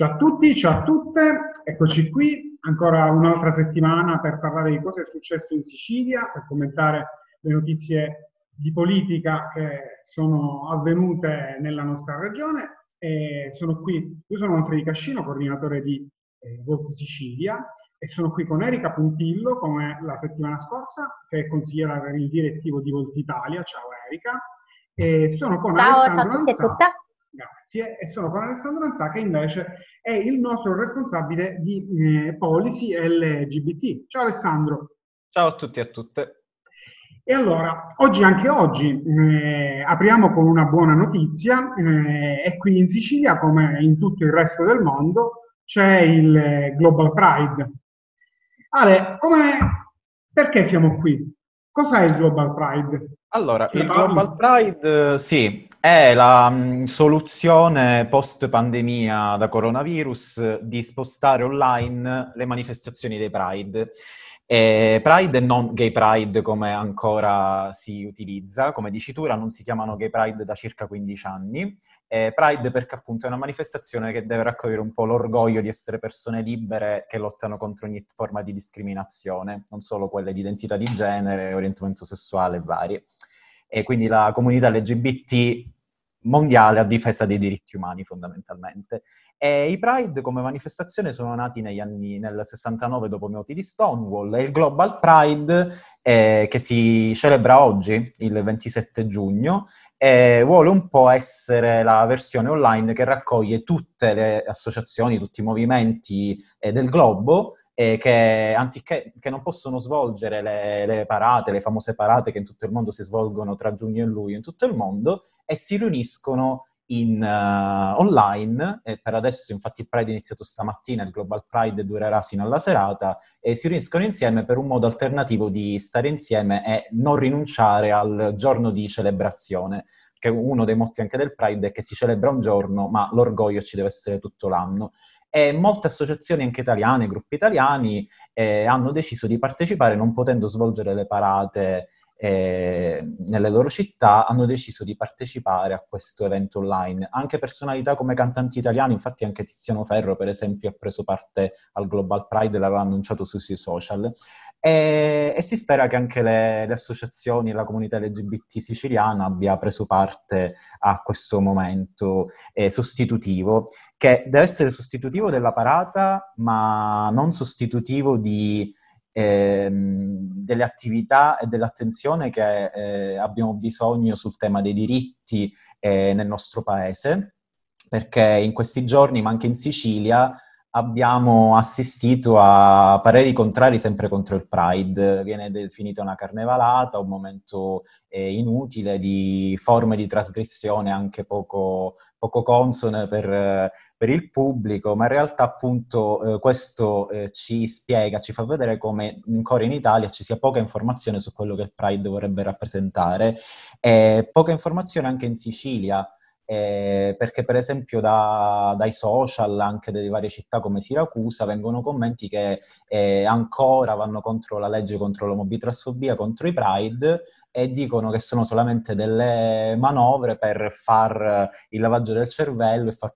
Ciao a tutti, ciao a tutte, eccoci qui ancora un'altra settimana per parlare di cosa è successo in Sicilia, per commentare le notizie di politica che sono avvenute nella nostra regione. E sono qui, io sono Antonio Cascino, coordinatore di eh, Volt Sicilia, e sono qui con Erika Puntillo, come la settimana scorsa, che è consigliera per il direttivo di Volt Italia. Ciao Erika. E sono con ciao, Alessandro ciao a tutti. Grazie. E sono con Alessandro Anzà, che invece è il nostro responsabile di eh, policy LGBT. Ciao Alessandro. Ciao a tutti e a tutte. E allora, oggi, anche oggi, eh, apriamo con una buona notizia. Eh, e qui in Sicilia, come in tutto il resto del mondo, c'è il Global Pride. Ale, come, perché siamo qui? Cos'è il Global Pride? Allora, il Global Pride, sì, è la mh, soluzione post-pandemia da coronavirus di spostare online le manifestazioni dei Pride. E Pride e non Gay Pride come ancora si utilizza, come dicitura non si chiamano Gay Pride da circa 15 anni. E Pride perché appunto è una manifestazione che deve raccogliere un po' l'orgoglio di essere persone libere che lottano contro ogni forma di discriminazione, non solo quelle di identità di genere, orientamento sessuale e varie. E quindi la comunità LGBT mondiale a difesa dei diritti umani fondamentalmente. E I Pride come manifestazione sono nati negli anni, nel 69 dopo i moti di Stonewall e il Global Pride eh, che si celebra oggi, il 27 giugno, eh, vuole un po' essere la versione online che raccoglie tutte le associazioni, tutti i movimenti eh, del globo eh, che anziché che non possono svolgere le, le, parate, le famose parate che in tutto il mondo si svolgono tra giugno e luglio in tutto il mondo, e si riuniscono in, uh, online, e per adesso infatti il Pride è iniziato stamattina, il Global Pride durerà fino alla serata, e si riuniscono insieme per un modo alternativo di stare insieme e non rinunciare al giorno di celebrazione, che uno dei motti anche del Pride è che si celebra un giorno, ma l'orgoglio ci deve essere tutto l'anno. E molte associazioni anche italiane, gruppi italiani, eh, hanno deciso di partecipare non potendo svolgere le parate eh, nelle loro città hanno deciso di partecipare a questo evento online. Anche personalità come cantanti italiani, infatti anche Tiziano Ferro per esempio ha preso parte al Global Pride, l'aveva annunciato sui social e, e si spera che anche le, le associazioni e la comunità LGBT siciliana abbia preso parte a questo momento eh, sostitutivo, che deve essere sostitutivo della parata ma non sostitutivo di ehm, delle attività e dell'attenzione che eh, abbiamo bisogno sul tema dei diritti eh, nel nostro paese, perché in questi giorni, ma anche in Sicilia, abbiamo assistito a pareri contrari sempre contro il Pride. Viene definita una carnevalata, un momento eh, inutile di forme di trasgressione anche poco, poco consone per, per, il pubblico, ma in realtà appunto eh, questo eh, ci spiega, ci fa vedere come ancora in Italia ci sia poca informazione su quello che il Pride vorrebbe rappresentare e poca informazione anche in Sicilia eh, perché per esempio da, dai social anche delle varie città come Siracusa vengono commenti che eh, ancora vanno contro la legge contro l'omobitrasfobia, contro i Pride e dicono che sono solamente delle manovre per far il lavaggio del cervello e far,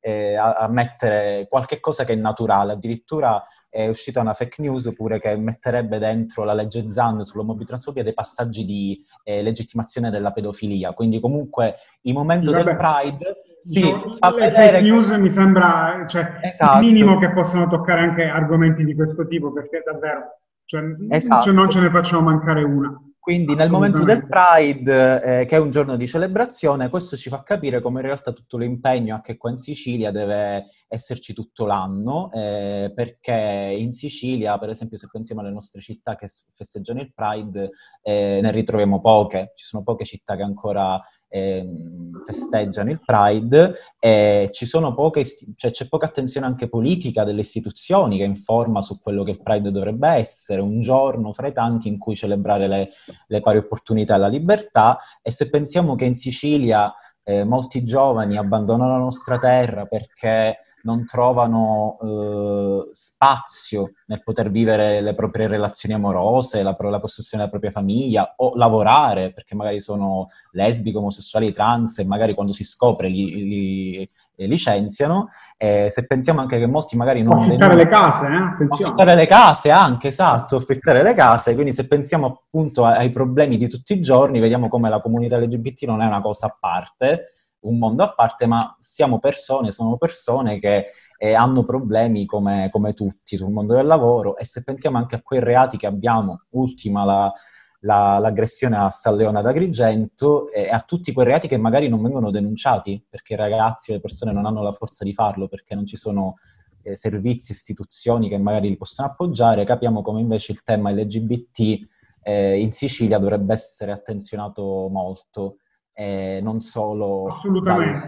eh, a, mettere qualche cosa che è naturale, addirittura è uscita una fake news pure che metterebbe dentro la legge ZAN sull'omobitransfobia dei passaggi di eh, legittimazione della pedofilia. Quindi comunque il momento Vabbè, del Pride sì, diciamo, fa le fake news mi sembra cioè, esatto. il minimo che possono toccare anche argomenti di questo tipo perché davvero cioè, esatto. cioè non ce ne facciamo mancare una. Quindi nel momento del Pride, eh, che è un giorno di celebrazione, questo ci fa capire come in realtà tutto l'impegno anche qua in Sicilia deve esserci tutto l'anno, eh, perché in Sicilia, per esempio, se pensiamo alle nostre città che festeggiano il Pride, eh, ne ritroviamo poche. Ci sono poche città che ancora eh, festeggiano il Pride e sono poche, cioè c'è poca attenzione anche politica delle istituzioni che informa su quello che il Pride dovrebbe essere, un giorno fra i tanti in cui celebrare le, le pari opportunità e la libertà e se pensiamo che in Sicilia eh, molti giovani abbandonano la nostra terra perché non trovano eh, spazio nel poter vivere le proprie relazioni amorose, la, la, costruzione della propria famiglia o lavorare perché magari sono lesbiche, omosessuali, trans e magari quando si scopre li, li, eh, licenziano. Eh, se pensiamo anche che molti magari non... Affittare le case, eh? Attenzione. Affittare le case anche, esatto, affittare le case. Quindi se pensiamo appunto ai problemi di tutti i giorni, vediamo come la comunità LGBT non è una cosa a parte, un mondo a parte, ma siamo persone, sono persone che eh, hanno problemi come, come, tutti sul mondo del lavoro e se pensiamo anche a quei reati che abbiamo, ultima la, la, l'aggressione a San Leone ad Agrigento e a tutti quei reati che magari non vengono denunciati perché i ragazzi o le persone non hanno la forza di farlo, perché non ci sono eh, servizi, istituzioni che magari li possono appoggiare, capiamo come invece il tema LGBT eh, in Sicilia dovrebbe essere attenzionato molto, eh, non solo... Assolutamente,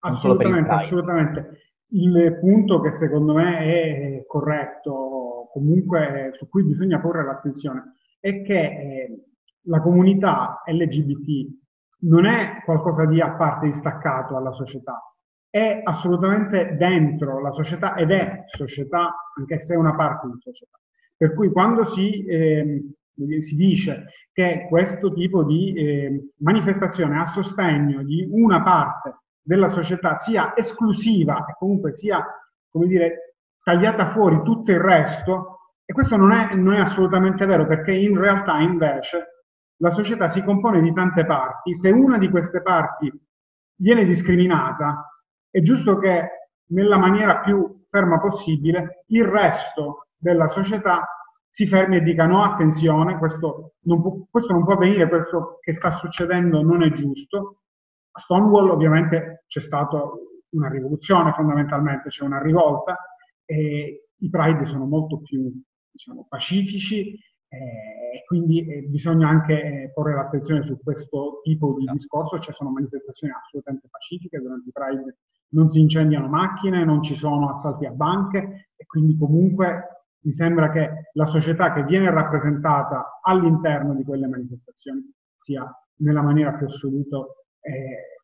dal, assolutamente, assolutamente. Il punto che secondo me è corretto, comunque su cui bisogna porre l'attenzione, è che eh, la comunità LGBT non è qualcosa di a parte distaccato alla società, è assolutamente dentro la società ed è società, anche se è una parte di società. Per cui quando si, eh, si dice che questo tipo di eh, manifestazione a sostegno di una parte della società sia esclusiva e comunque sia, come dire, tagliata fuori tutto il resto, e questo non è, non è assolutamente vero perché in realtà invece la società si compone di tante parti. Se una di queste parti viene discriminata, è giusto che nella maniera più ferma possibile il resto della società si fermi e dica no, attenzione, questo non può, questo non può avvenire, questo che sta succedendo non è giusto. A Stonewall ovviamente c'è stata una rivoluzione fondamentalmente, c'è una rivolta e i Pride sono molto più diciamo, pacifici eh, e quindi eh, bisogna anche eh, porre l'attenzione su questo tipo di esatto. discorso, ci sono manifestazioni assolutamente pacifiche, durante i Pride non si incendiano macchine, non ci sono assalti a banche e quindi comunque mi sembra che la società che viene rappresentata all'interno di quelle manifestazioni sia nella maniera più assoluta eh,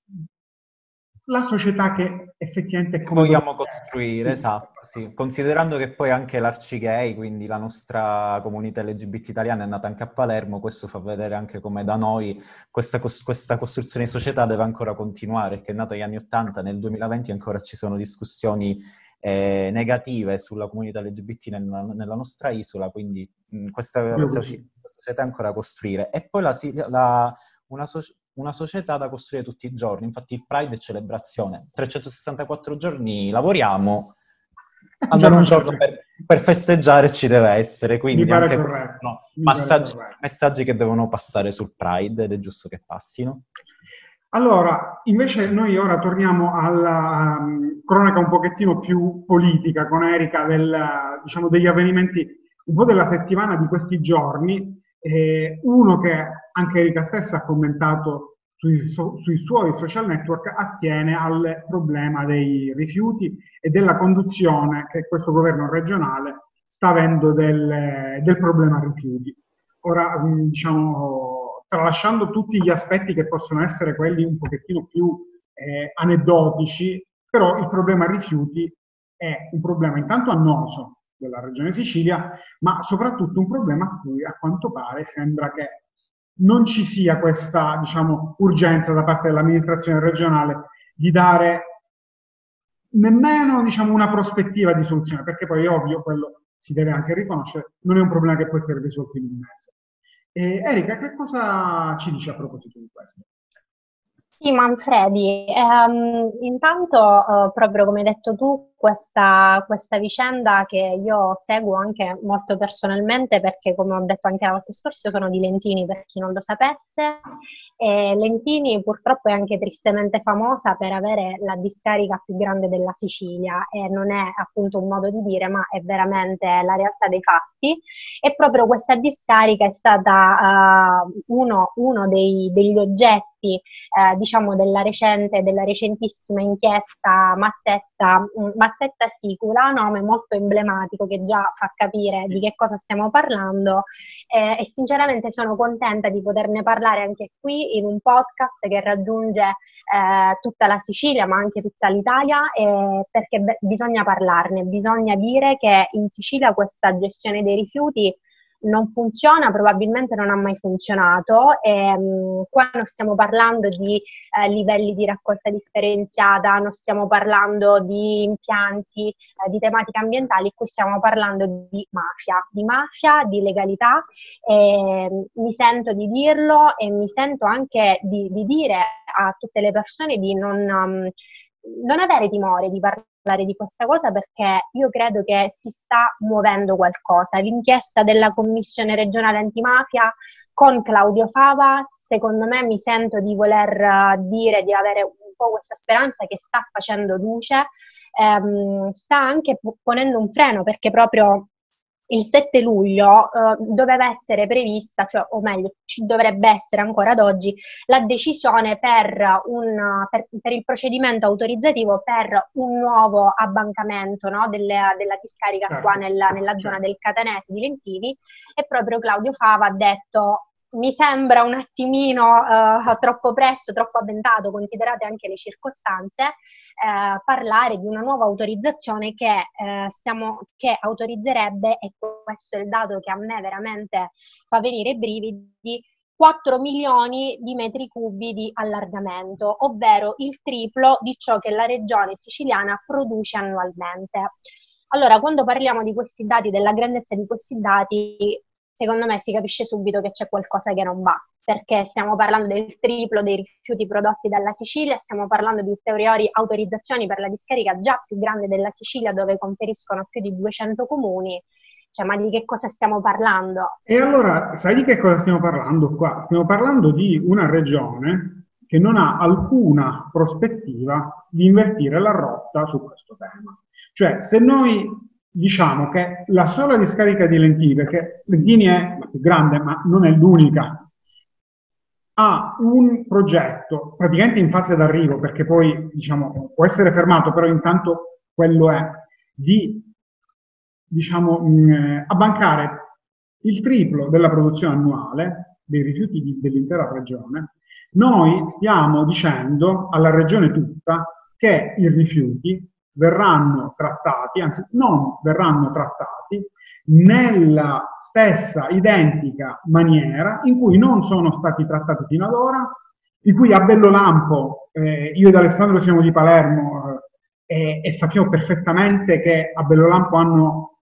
la società che effettivamente vogliamo costruire, sì. esatto, sì. Considerando che poi anche l'Arcigay, quindi la nostra comunità LGBT italiana è nata anche a Palermo, questo fa vedere anche come da noi questa, questa costruzione di società deve ancora continuare, che è nata negli anni Ottanta, nel 2020 ancora ci sono discussioni eh, negative sulla comunità LGBT nella, nella nostra isola, quindi mh, questa, questa, società è ancora da costruire. E poi la, la, una, so- una società da costruire tutti i giorni. Infatti il Pride è celebrazione. 364 giorni lavoriamo, almeno un giorno per, per, festeggiare ci deve essere. Quindi anche no, passaggi, messaggi che devono passare sul Pride ed è giusto che passino. Allora, invece noi ora torniamo alla um, cronaca un pochettino più politica con Erika del, diciamo, degli avvenimenti un po' della settimana di questi giorni. Eh, uno che anche Erika stessa ha commentato sui, so, sui, suoi social network attiene al problema dei rifiuti e della conduzione che questo governo regionale sta avendo del, del problema rifiuti. Ora, mm, diciamo, tralasciando tutti gli aspetti che possono essere quelli un pochettino più eh, aneddotici, però il problema rifiuti è un problema intanto annoso della regione Sicilia, ma soprattutto un problema a cui a quanto pare sembra che non ci sia questa diciamo, urgenza da parte dell'amministrazione regionale di dare nemmeno diciamo, una prospettiva di soluzione, perché poi è ovvio, quello si deve anche riconoscere, non è un problema che può essere risolto in un mese. E, Erika, che cosa ci dice a proposito di questo? Sì, Manfredi, ehm, intanto eh, proprio come hai detto tu, questa, questa, vicenda che io seguo anche molto personalmente perché come ho detto anche la volta scorsa sono di Lentini per chi non lo sapesse e Lentini purtroppo è anche tristemente famosa per avere la discarica più grande della Sicilia e non è appunto un modo di dire ma è veramente la realtà dei fatti. E proprio questa discarica è stata uh, uno, uno dei, degli oggetti eh, diciamo della recente, della recentissima inchiesta Mazzetta, Mazzetta Sicula, nome molto emblematico che già fa capire di che cosa stiamo parlando eh, e sinceramente sono contenta di poterne parlare anche qui in un podcast che raggiunge eh, tutta la Sicilia ma anche tutta l'Italia perché be- bisogna parlarne, bisogna dire che in Sicilia questa gestione dei rifiuti non funziona, probabilmente non ha mai funzionato. E, um, qua non stiamo parlando di eh, livelli di raccolta differenziata, non stiamo parlando di impianti, eh, di tematiche ambientali, qui stiamo parlando di mafia, di mafia, di legalità. E, um, mi sento di dirlo e mi sento anche di, di dire a tutte le persone di non, um, non avere timore di parlare parlare di questa cosa perché io credo che si sta muovendo qualcosa. L'inchiesta della Commissione regionale antimafia con Claudio Fava, secondo me mi sento di voler eh, dire di avere un po' questa speranza che sta facendo luce, ehm, sta anche ponendo un freno perché proprio il 7 luglio eh, doveva essere prevista, cioè, o meglio, ci dovrebbe essere ancora ad oggi, la decisione per, un, per, per il procedimento autorizzativa per un nuovo abbancamento no, delle, della discarica certo. qua nella, nella zona del Catanese di Lentini e proprio Claudio Fava ha detto mi sembra un attimino uh, troppo presto, troppo avventato, considerate anche le circostanze, uh, parlare di una nuova autorizzazione che, uh, stiamo, che autorizzerebbe, e questo è il dato che a me veramente fa venire i brividi, 4 milioni di metri cubi di allargamento, ovvero il triplo di ciò che la regione siciliana produce annualmente. Allora, quando parliamo di questi dati, della grandezza di questi dati, secondo me si capisce subito che c'è qualcosa che non va, perché stiamo parlando del triplo dei rifiuti prodotti dalla Sicilia, stiamo parlando di ulteriori autorizzazioni per la discarica già più grande della Sicilia dove conferiscono più di 200 comuni. Cioè, ma di che cosa stiamo parlando? E allora, sai di che cosa stiamo parlando qua? Stiamo parlando di una regione che non ha alcuna prospettiva di invertire la rotta su questo tema. Cioè, se noi diciamo che la sola discarica di Lentini, perché Lentini è la più grande, ma non è l'unica, ha un progetto praticamente in fase d'arrivo, perché poi diciamo, può essere fermato, però intanto quello è di diciamo, mh, eh, abbancare il triplo della produzione annuale dei rifiuti dell'intera regione. Noi stiamo dicendo alla regione tutta che i rifiuti verranno trattati, anzi non verranno trattati, nella stessa identica maniera in cui non sono stati trattati fino ad ora, in cui a Bellolampo, eh, io ed Alessandro siamo di Palermo eh, e sappiamo perfettamente che a Bellolampo hanno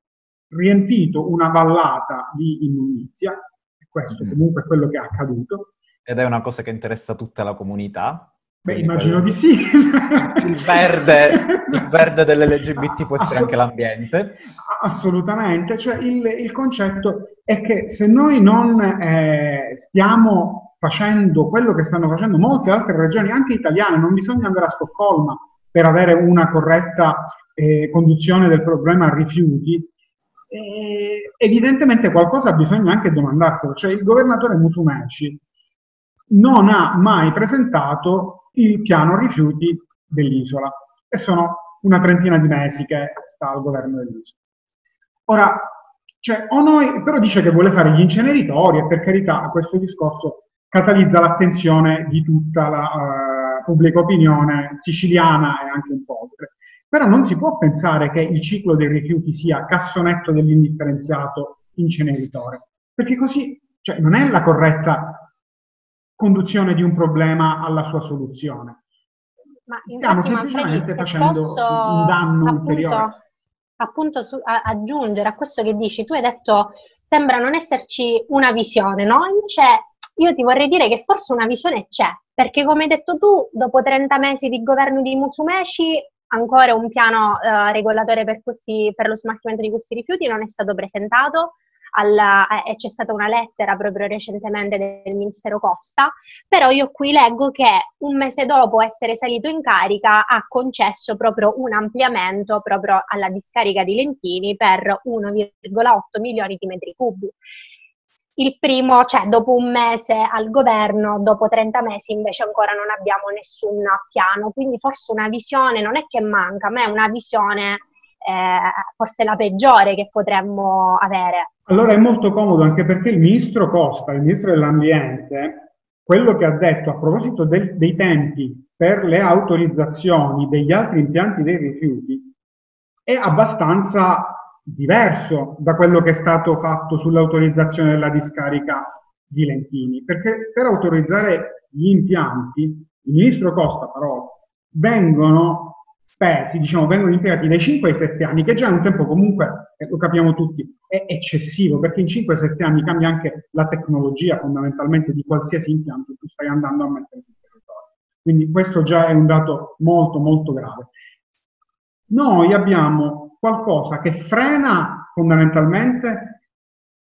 riempito una vallata di immondizia, e questo mm. comunque è quello che è accaduto. Ed è una cosa che interessa tutta la comunità, Beh, immagino di sì. Il verde, il verde dell'LGBT può essere anche l'ambiente. Assolutamente, cioè il, il concetto è che se noi non eh, stiamo facendo quello che stanno facendo molte altre regioni, anche italiane, non bisogna andare a Stoccolma per avere una corretta eh, conduzione del problema rifiuti, eh, evidentemente qualcosa bisogna anche domandarselo. Cioè il governatore Musumeci non ha mai presentato il piano rifiuti dell'isola e sono una trentina di mesi che sta al governo dell'isola. Ora, cioè, o noi, però dice che vuole fare gli inceneritori e per carità questo discorso catalizza l'attenzione di tutta la uh, pubblica opinione siciliana e anche un po' oltre. Però non si può pensare che il ciclo dei rifiuti sia cassonetto dell'indifferenziato inceneritore, perché così cioè, non è la corretta conduzione di un problema alla sua soluzione. Ma Stiamo semplicemente facendo posso, un danno appunto, ulteriore. Appunto, su, a, aggiungere a questo che dici, tu hai detto sembra non esserci una visione, no? Invece io ti vorrei dire che forse una visione c'è, perché come hai detto tu, dopo 30 mesi di governo di Musumeci, ancora un piano eh, regolatore per, questi, per lo smaltimento di questi rifiuti non è stato presentato, alla, eh, c'è stata una lettera proprio recentemente del Ministero Costa, però io qui leggo che un mese dopo essere salito in carica ha concesso proprio un ampliamento proprio alla discarica di Lentini per 1,8 milioni di metri cubi. Il primo, cioè dopo un mese al governo, dopo 30 mesi invece ancora non abbiamo nessun piano, quindi forse una visione non è che manca, ma è una visione eh, forse la peggiore che potremmo avere. Allora è molto comodo anche perché il ministro Costa, il ministro dell'ambiente, quello che ha detto a proposito del, dei tempi per le autorizzazioni degli altri impianti dei rifiuti è abbastanza diverso da quello che è stato fatto sull'autorizzazione della discarica di Lentini, perché per autorizzare gli impianti, il ministro Costa però, vengono spesi, diciamo, vengono impiegati dai 5 ai 7 anni, che già è un tempo comunque, lo capiamo tutti, è eccessivo, perché in 5-7 anni cambia anche la tecnologia fondamentalmente di qualsiasi impianto tu stai andando a mettere sul territorio. Quindi questo già è un dato molto molto grave. Noi abbiamo qualcosa che frena fondamentalmente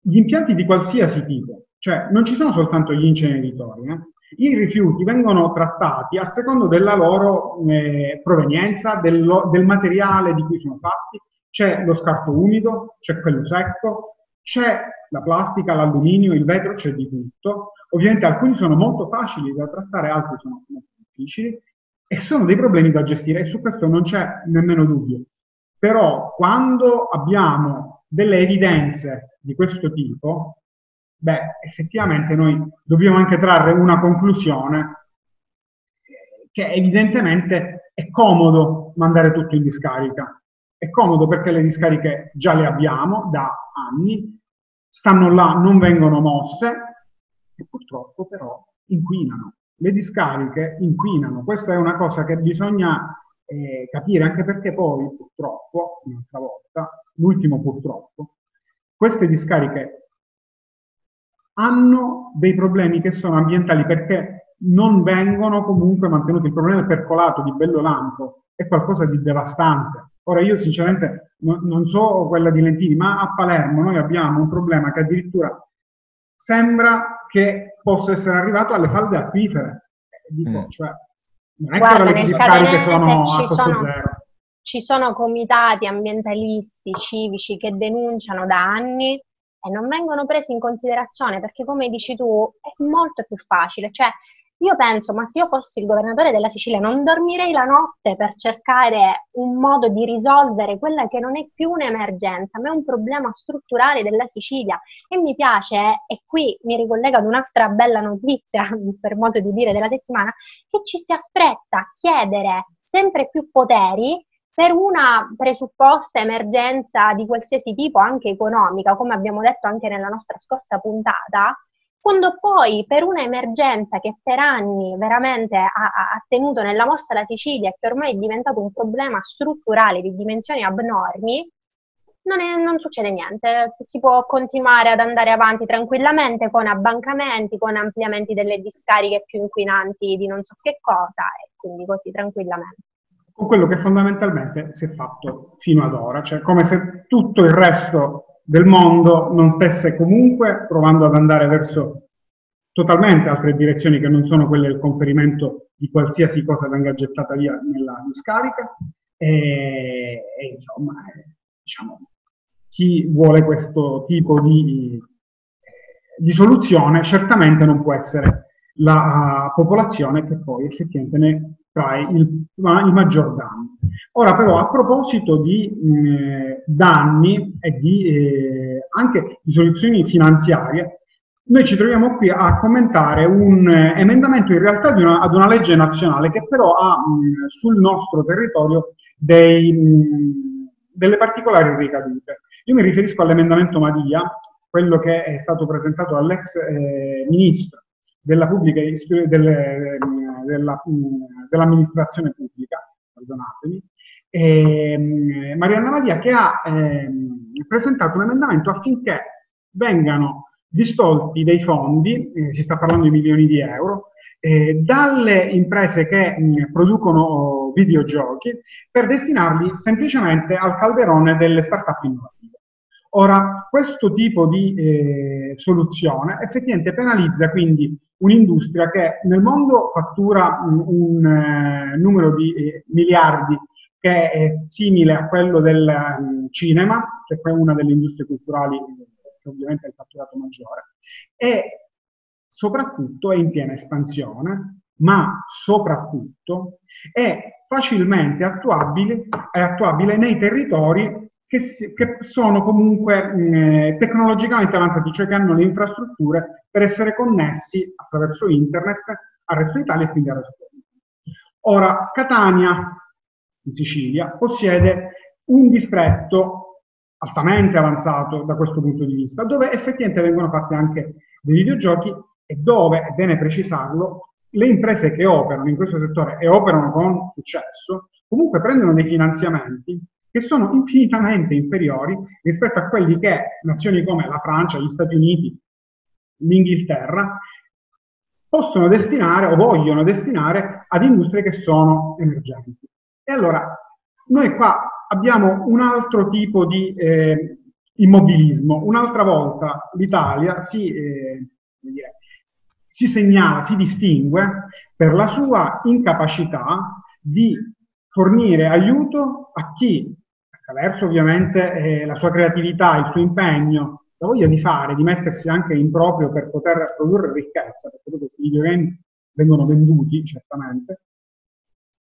gli impianti di qualsiasi tipo, cioè non ci sono soltanto gli inceneritori, eh? I rifiuti vengono trattati a secondo della loro eh, provenienza, del, del materiale di cui sono fatti, c'è lo scarto umido, c'è quello secco, c'è la plastica, l'alluminio, il vetro, c'è di tutto. Ovviamente alcuni sono molto facili da trattare, altri sono molto difficili e sono dei problemi da gestire e su questo non c'è nemmeno dubbio. Però quando abbiamo delle evidenze di questo tipo, beh, effettivamente noi dobbiamo anche trarre una conclusione che evidentemente è comodo mandare tutto in discarica. È comodo perché le discariche già le abbiamo da anni, stanno là, non vengono mosse e purtroppo però inquinano. Le discariche inquinano, questa è una cosa che bisogna eh, capire anche perché poi purtroppo, un'altra volta, l'ultimo purtroppo, queste discariche hanno dei problemi che sono ambientali perché non vengono comunque mantenuti. Il problema del percolato di Bello Lampo è qualcosa di devastante. Ora io sinceramente no, non so quella di Lentini, ma a Palermo noi abbiamo un problema che addirittura sembra che possa essere arrivato alle falde acquifere. Dico, mm. cioè, non è Guarda, che le discariche sono costo sono, zero. Ci sono comitati ambientalisti, civici che denunciano da anni e non vengono presi in considerazione perché, come dici tu, è molto più facile. Cioè, io penso, ma se io fossi il governatore della Sicilia non dormirei la notte per cercare un modo di risolvere quella che non è più un'emergenza, ma è un problema strutturale della Sicilia. E mi piace, e qui mi ricollega ad un'altra bella notizia, per modo di dire, della settimana, che ci si affretta a chiedere sempre più poteri per una presupposta emergenza di qualsiasi tipo, anche economica, come abbiamo detto anche nella nostra scorsa puntata, quando poi per una emergenza che per anni veramente ha, ha, tenuto nella mossa la Sicilia e che ormai è diventato un problema strutturale di dimensioni abnormi, non, è, non, succede niente, si può continuare ad andare avanti tranquillamente con abbancamenti, con ampliamenti delle discariche più inquinanti di non so che cosa e quindi così tranquillamente. Con quello che fondamentalmente si è fatto fino ad ora, cioè come se tutto il resto del mondo non stesse comunque provando ad andare verso totalmente altre direzioni che non sono quelle del conferimento di qualsiasi cosa venga gettata via nella discarica. E, e insomma diciamo, chi vuole questo tipo di, di soluzione certamente non può essere la popolazione che poi effettivamente ne trae il, il maggior danno. Ora però a proposito di eh, danni e di, eh, anche di soluzioni finanziarie, noi ci troviamo qui a commentare un eh, emendamento in realtà una, ad una legge nazionale che però ha mh, sul nostro territorio dei, mh, delle particolari ricadute. Io mi riferisco all'emendamento Madia, quello che è stato presentato dall'ex eh, ministro della pubblica, delle, della, dell'amministrazione pubblica, perdonatemi, eh, Marianna Madia che ha eh, presentato un emendamento affinché vengano distolti dei fondi, eh, si sta parlando di milioni di euro, eh, dalle imprese che mh, producono videogiochi per destinarli semplicemente al calderone delle start-up innovative. Ora, questo tipo di eh, soluzione effettivamente penalizza quindi un'industria che nel mondo fattura un, un eh, numero di eh, miliardi che è simile a quello del um, cinema, che è una delle industrie culturali che ovviamente è il fatturato maggiore, e soprattutto è in piena espansione, ma soprattutto è facilmente attuabile, è attuabile nei territori che, si, che sono comunque mh, tecnologicamente avanzati, cioè che hanno le infrastrutture per essere connessi attraverso internet al resto d'Italia e quindi al resto d'Italia. Ora, Catania, in Sicilia, possiede un distretto altamente avanzato da questo punto di vista, dove effettivamente vengono fatti anche dei videogiochi e dove, è bene precisarlo, le imprese che operano in questo settore e operano con successo, comunque prendono dei finanziamenti che sono infinitamente inferiori rispetto a quelli che nazioni come la Francia, gli Stati Uniti, l'Inghilterra possono destinare o vogliono destinare ad industrie che sono emergenti. E allora noi qua abbiamo un altro tipo di eh, immobilismo. Un'altra volta l'Italia si, eh, si segnala, si distingue per la sua incapacità di fornire aiuto a chi, attraverso ovviamente eh, la sua creatività, il suo impegno, la voglia di fare, di mettersi anche in proprio per poter produrre ricchezza, perché poi questi videogame vengono venduti, certamente.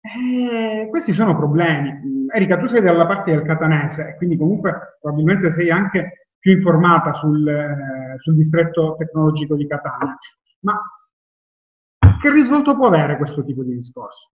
Eh, questi sono problemi. Erika, tu sei dalla parte del catanese quindi comunque probabilmente sei anche più informata sul, eh, sul distretto tecnologico di Catania. Ma che risvolto può avere questo tipo di discorso?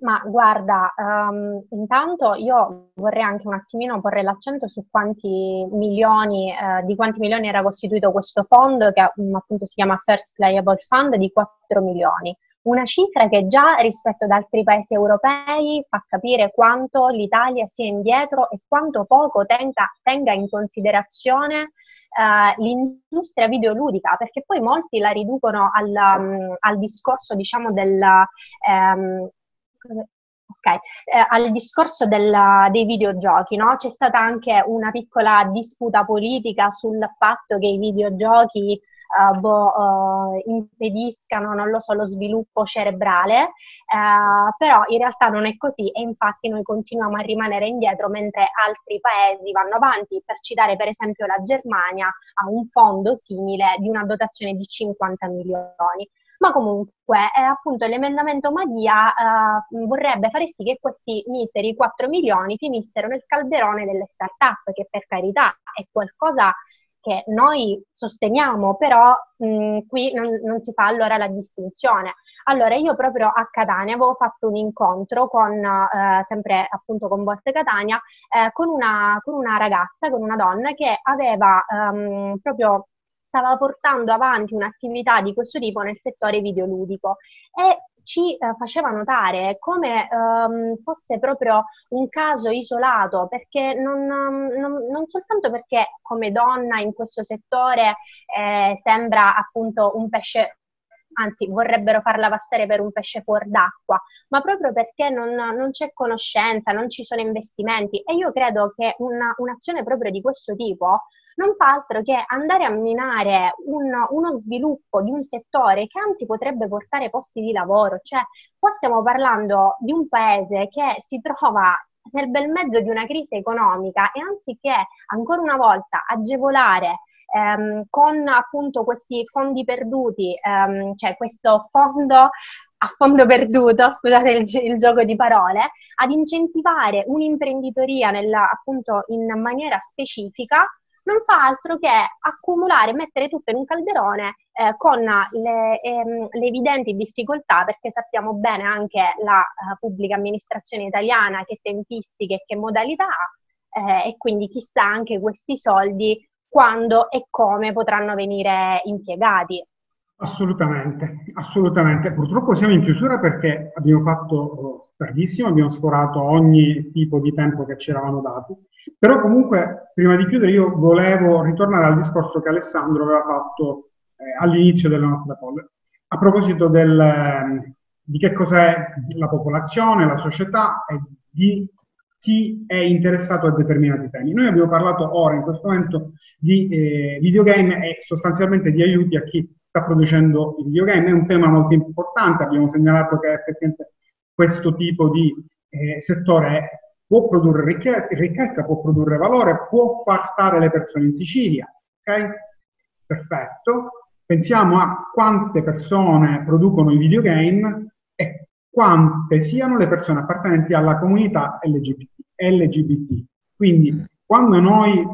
Ma guarda, um, intanto io vorrei anche un attimino porre l'accento su quanti milioni, eh, di quanti milioni era costituito questo fondo che um, appunto si chiama First Playable Fund di 4 milioni. Una cifra che già rispetto ad altri paesi europei fa capire quanto l'Italia sia indietro e quanto poco tenga, tenga in considerazione Uh, l'industria videoludica, perché poi molti la riducono al, um, al discorso, diciamo, del, um, Ok, eh, al discorso della, dei videogiochi, no? c'è stata anche una piccola disputa politica sul fatto che i videogiochi uh, boh, uh, impediscano, non lo so, lo sviluppo cerebrale, uh, però in realtà non è così e infatti noi continuiamo a rimanere indietro mentre altri paesi vanno avanti. Per citare per esempio la Germania ha un fondo simile di una dotazione di 50 milioni ma comunque eh, appunto l'emendamento Madia eh, vorrebbe fare sì che questi miseri 4 milioni finissero nel calderone delle start-up, che per carità è qualcosa che noi sosteniamo, però mh, qui non, non, si fa allora la distinzione. Allora io proprio a Catania avevo fatto un incontro con, eh, sempre appunto con Volte Catania, eh, con, una, con, una, ragazza, con una donna che aveva um, proprio stava portando avanti un'attività di questo tipo nel settore videoludico e ci eh, faceva notare come ehm, fosse proprio un caso isolato, perché non, non, non, soltanto perché come donna in questo settore eh, sembra appunto un pesce anzi vorrebbero farla passare per un pesce fuor d'acqua, ma proprio perché non, non c'è conoscenza, non ci sono investimenti. E io credo che una, un'azione proprio di questo tipo non fa altro che andare a minare un, uno sviluppo di un settore che anzi potrebbe portare posti di lavoro. Cioè, qua stiamo parlando di un paese che si trova nel bel mezzo di una crisi economica e anziché ancora una volta agevolare ehm, con appunto questi fondi perduti, ehm, cioè questo fondo a fondo perduto, scusate il, il, gioco di parole, ad incentivare un'imprenditoria nella, appunto in maniera specifica non fa altro che accumulare, mettere tutto in un calderone eh, con le, ehm, le, evidenti difficoltà, perché sappiamo bene anche la uh, pubblica amministrazione italiana che tempistiche e che modalità ha, eh, e quindi chissà anche questi soldi quando e come potranno venire impiegati. Assolutamente, assolutamente. Purtroppo siamo in chiusura perché abbiamo fatto tardissimo, abbiamo sforato ogni tipo di tempo che ci eravamo dati. Però comunque, prima di chiudere, io volevo ritornare al discorso che Alessandro aveva fatto eh, all'inizio della nostra call, a proposito del, eh, di che cos'è la popolazione, la società e di chi è interessato a determinati temi. Noi abbiamo parlato ora, in questo momento, di eh, videogame e sostanzialmente di aiuti a chi sta producendo i videogame. È un tema molto importante, abbiamo segnalato che effettivamente questo tipo di eh, settore può produrre ricchezza, può produrre valore, può far stare le persone in Sicilia. Ok? Perfetto. Pensiamo a quante persone producono i videogame e quante siano le persone appartenenti alla comunità LGBT. LGBT. Quindi quando noi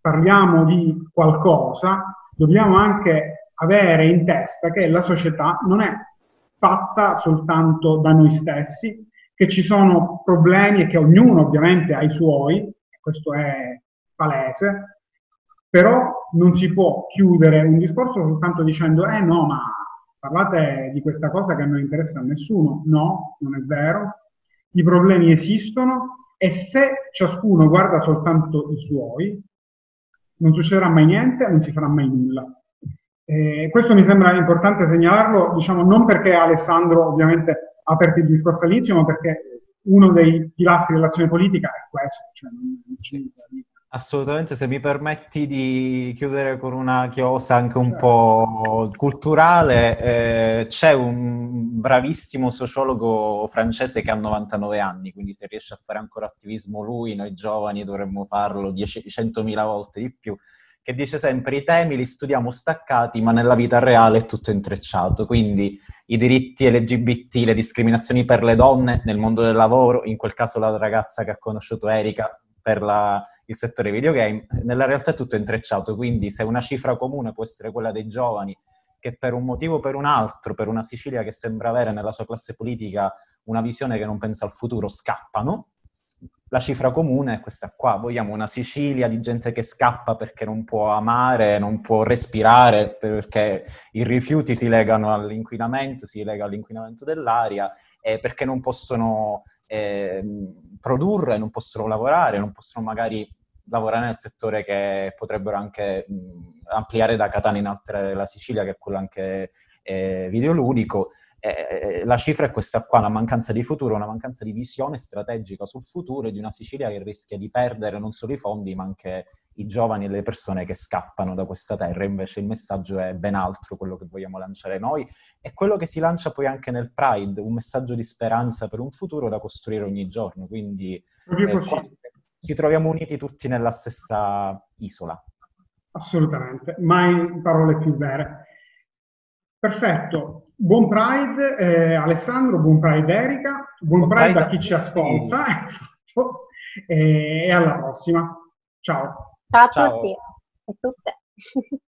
parliamo di qualcosa, dobbiamo anche avere in testa che la società non è fatta soltanto da noi stessi, che ci sono problemi e che ognuno ovviamente ha i suoi, questo è palese, però non si può chiudere un discorso soltanto dicendo eh no, ma parlate di questa cosa che non interessa a nessuno. No, non è vero. I problemi esistono e se ciascuno guarda soltanto i suoi, non succederà mai niente, non si farà mai nulla. Eh, questo mi sembra importante segnalarlo, diciamo, non perché Alessandro ovviamente ha aperto il discorso all'inizio, ma perché uno dei pilastri dell'azione politica è questo, cioè Assolutamente, se mi permetti di chiudere con una chiosa anche un po' culturale, eh, c'è un bravissimo sociologo francese che ha 99 anni, quindi se riesce a fare ancora attivismo lui, noi giovani dovremmo farlo 100.000 volte di più, che dice sempre i temi li studiamo staccati, ma nella vita reale è tutto intrecciato. Quindi i diritti LGBT, le discriminazioni per le donne nel mondo del lavoro, in quel caso la ragazza che ha conosciuto Erika per la, il settore videogame, nella realtà è tutto intrecciato. Quindi se una cifra comune può essere quella dei giovani che per un motivo o per un altro, per una Sicilia che sembra avere nella sua classe politica una visione che non pensa al futuro, scappano, la cifra comune è questa qua. Vogliamo una Sicilia di gente che scappa perché non può amare, non può respirare, perché i rifiuti si legano all'inquinamento, si lega all'inquinamento dell'aria, e perché non possono eh, produrre, non possono lavorare, non possono magari lavorare nel settore che potrebbero anche mh, ampliare da Catania in altre la Sicilia, che è quello anche eh, videoludico. Eh, la cifra è questa qua, una mancanza di futuro, una mancanza di visione strategica sul futuro di una Sicilia che rischia di perdere non solo i fondi, ma anche i giovani e le persone che scappano da questa terra. Invece il messaggio è ben altro, quello che vogliamo lanciare noi, e quello che si lancia poi anche nel Pride, un messaggio di speranza per un futuro da costruire ogni giorno. Quindi eh, ci troviamo uniti tutti nella stessa isola. Assolutamente, mai parole più vere. Perfetto, Buon Pride eh, Alessandro, buon Pride Erika, buon, buon Pride, Pride a chi ci ascolta esatto. e alla prossima. Ciao. Ciao a Ciao. tutti e tutte.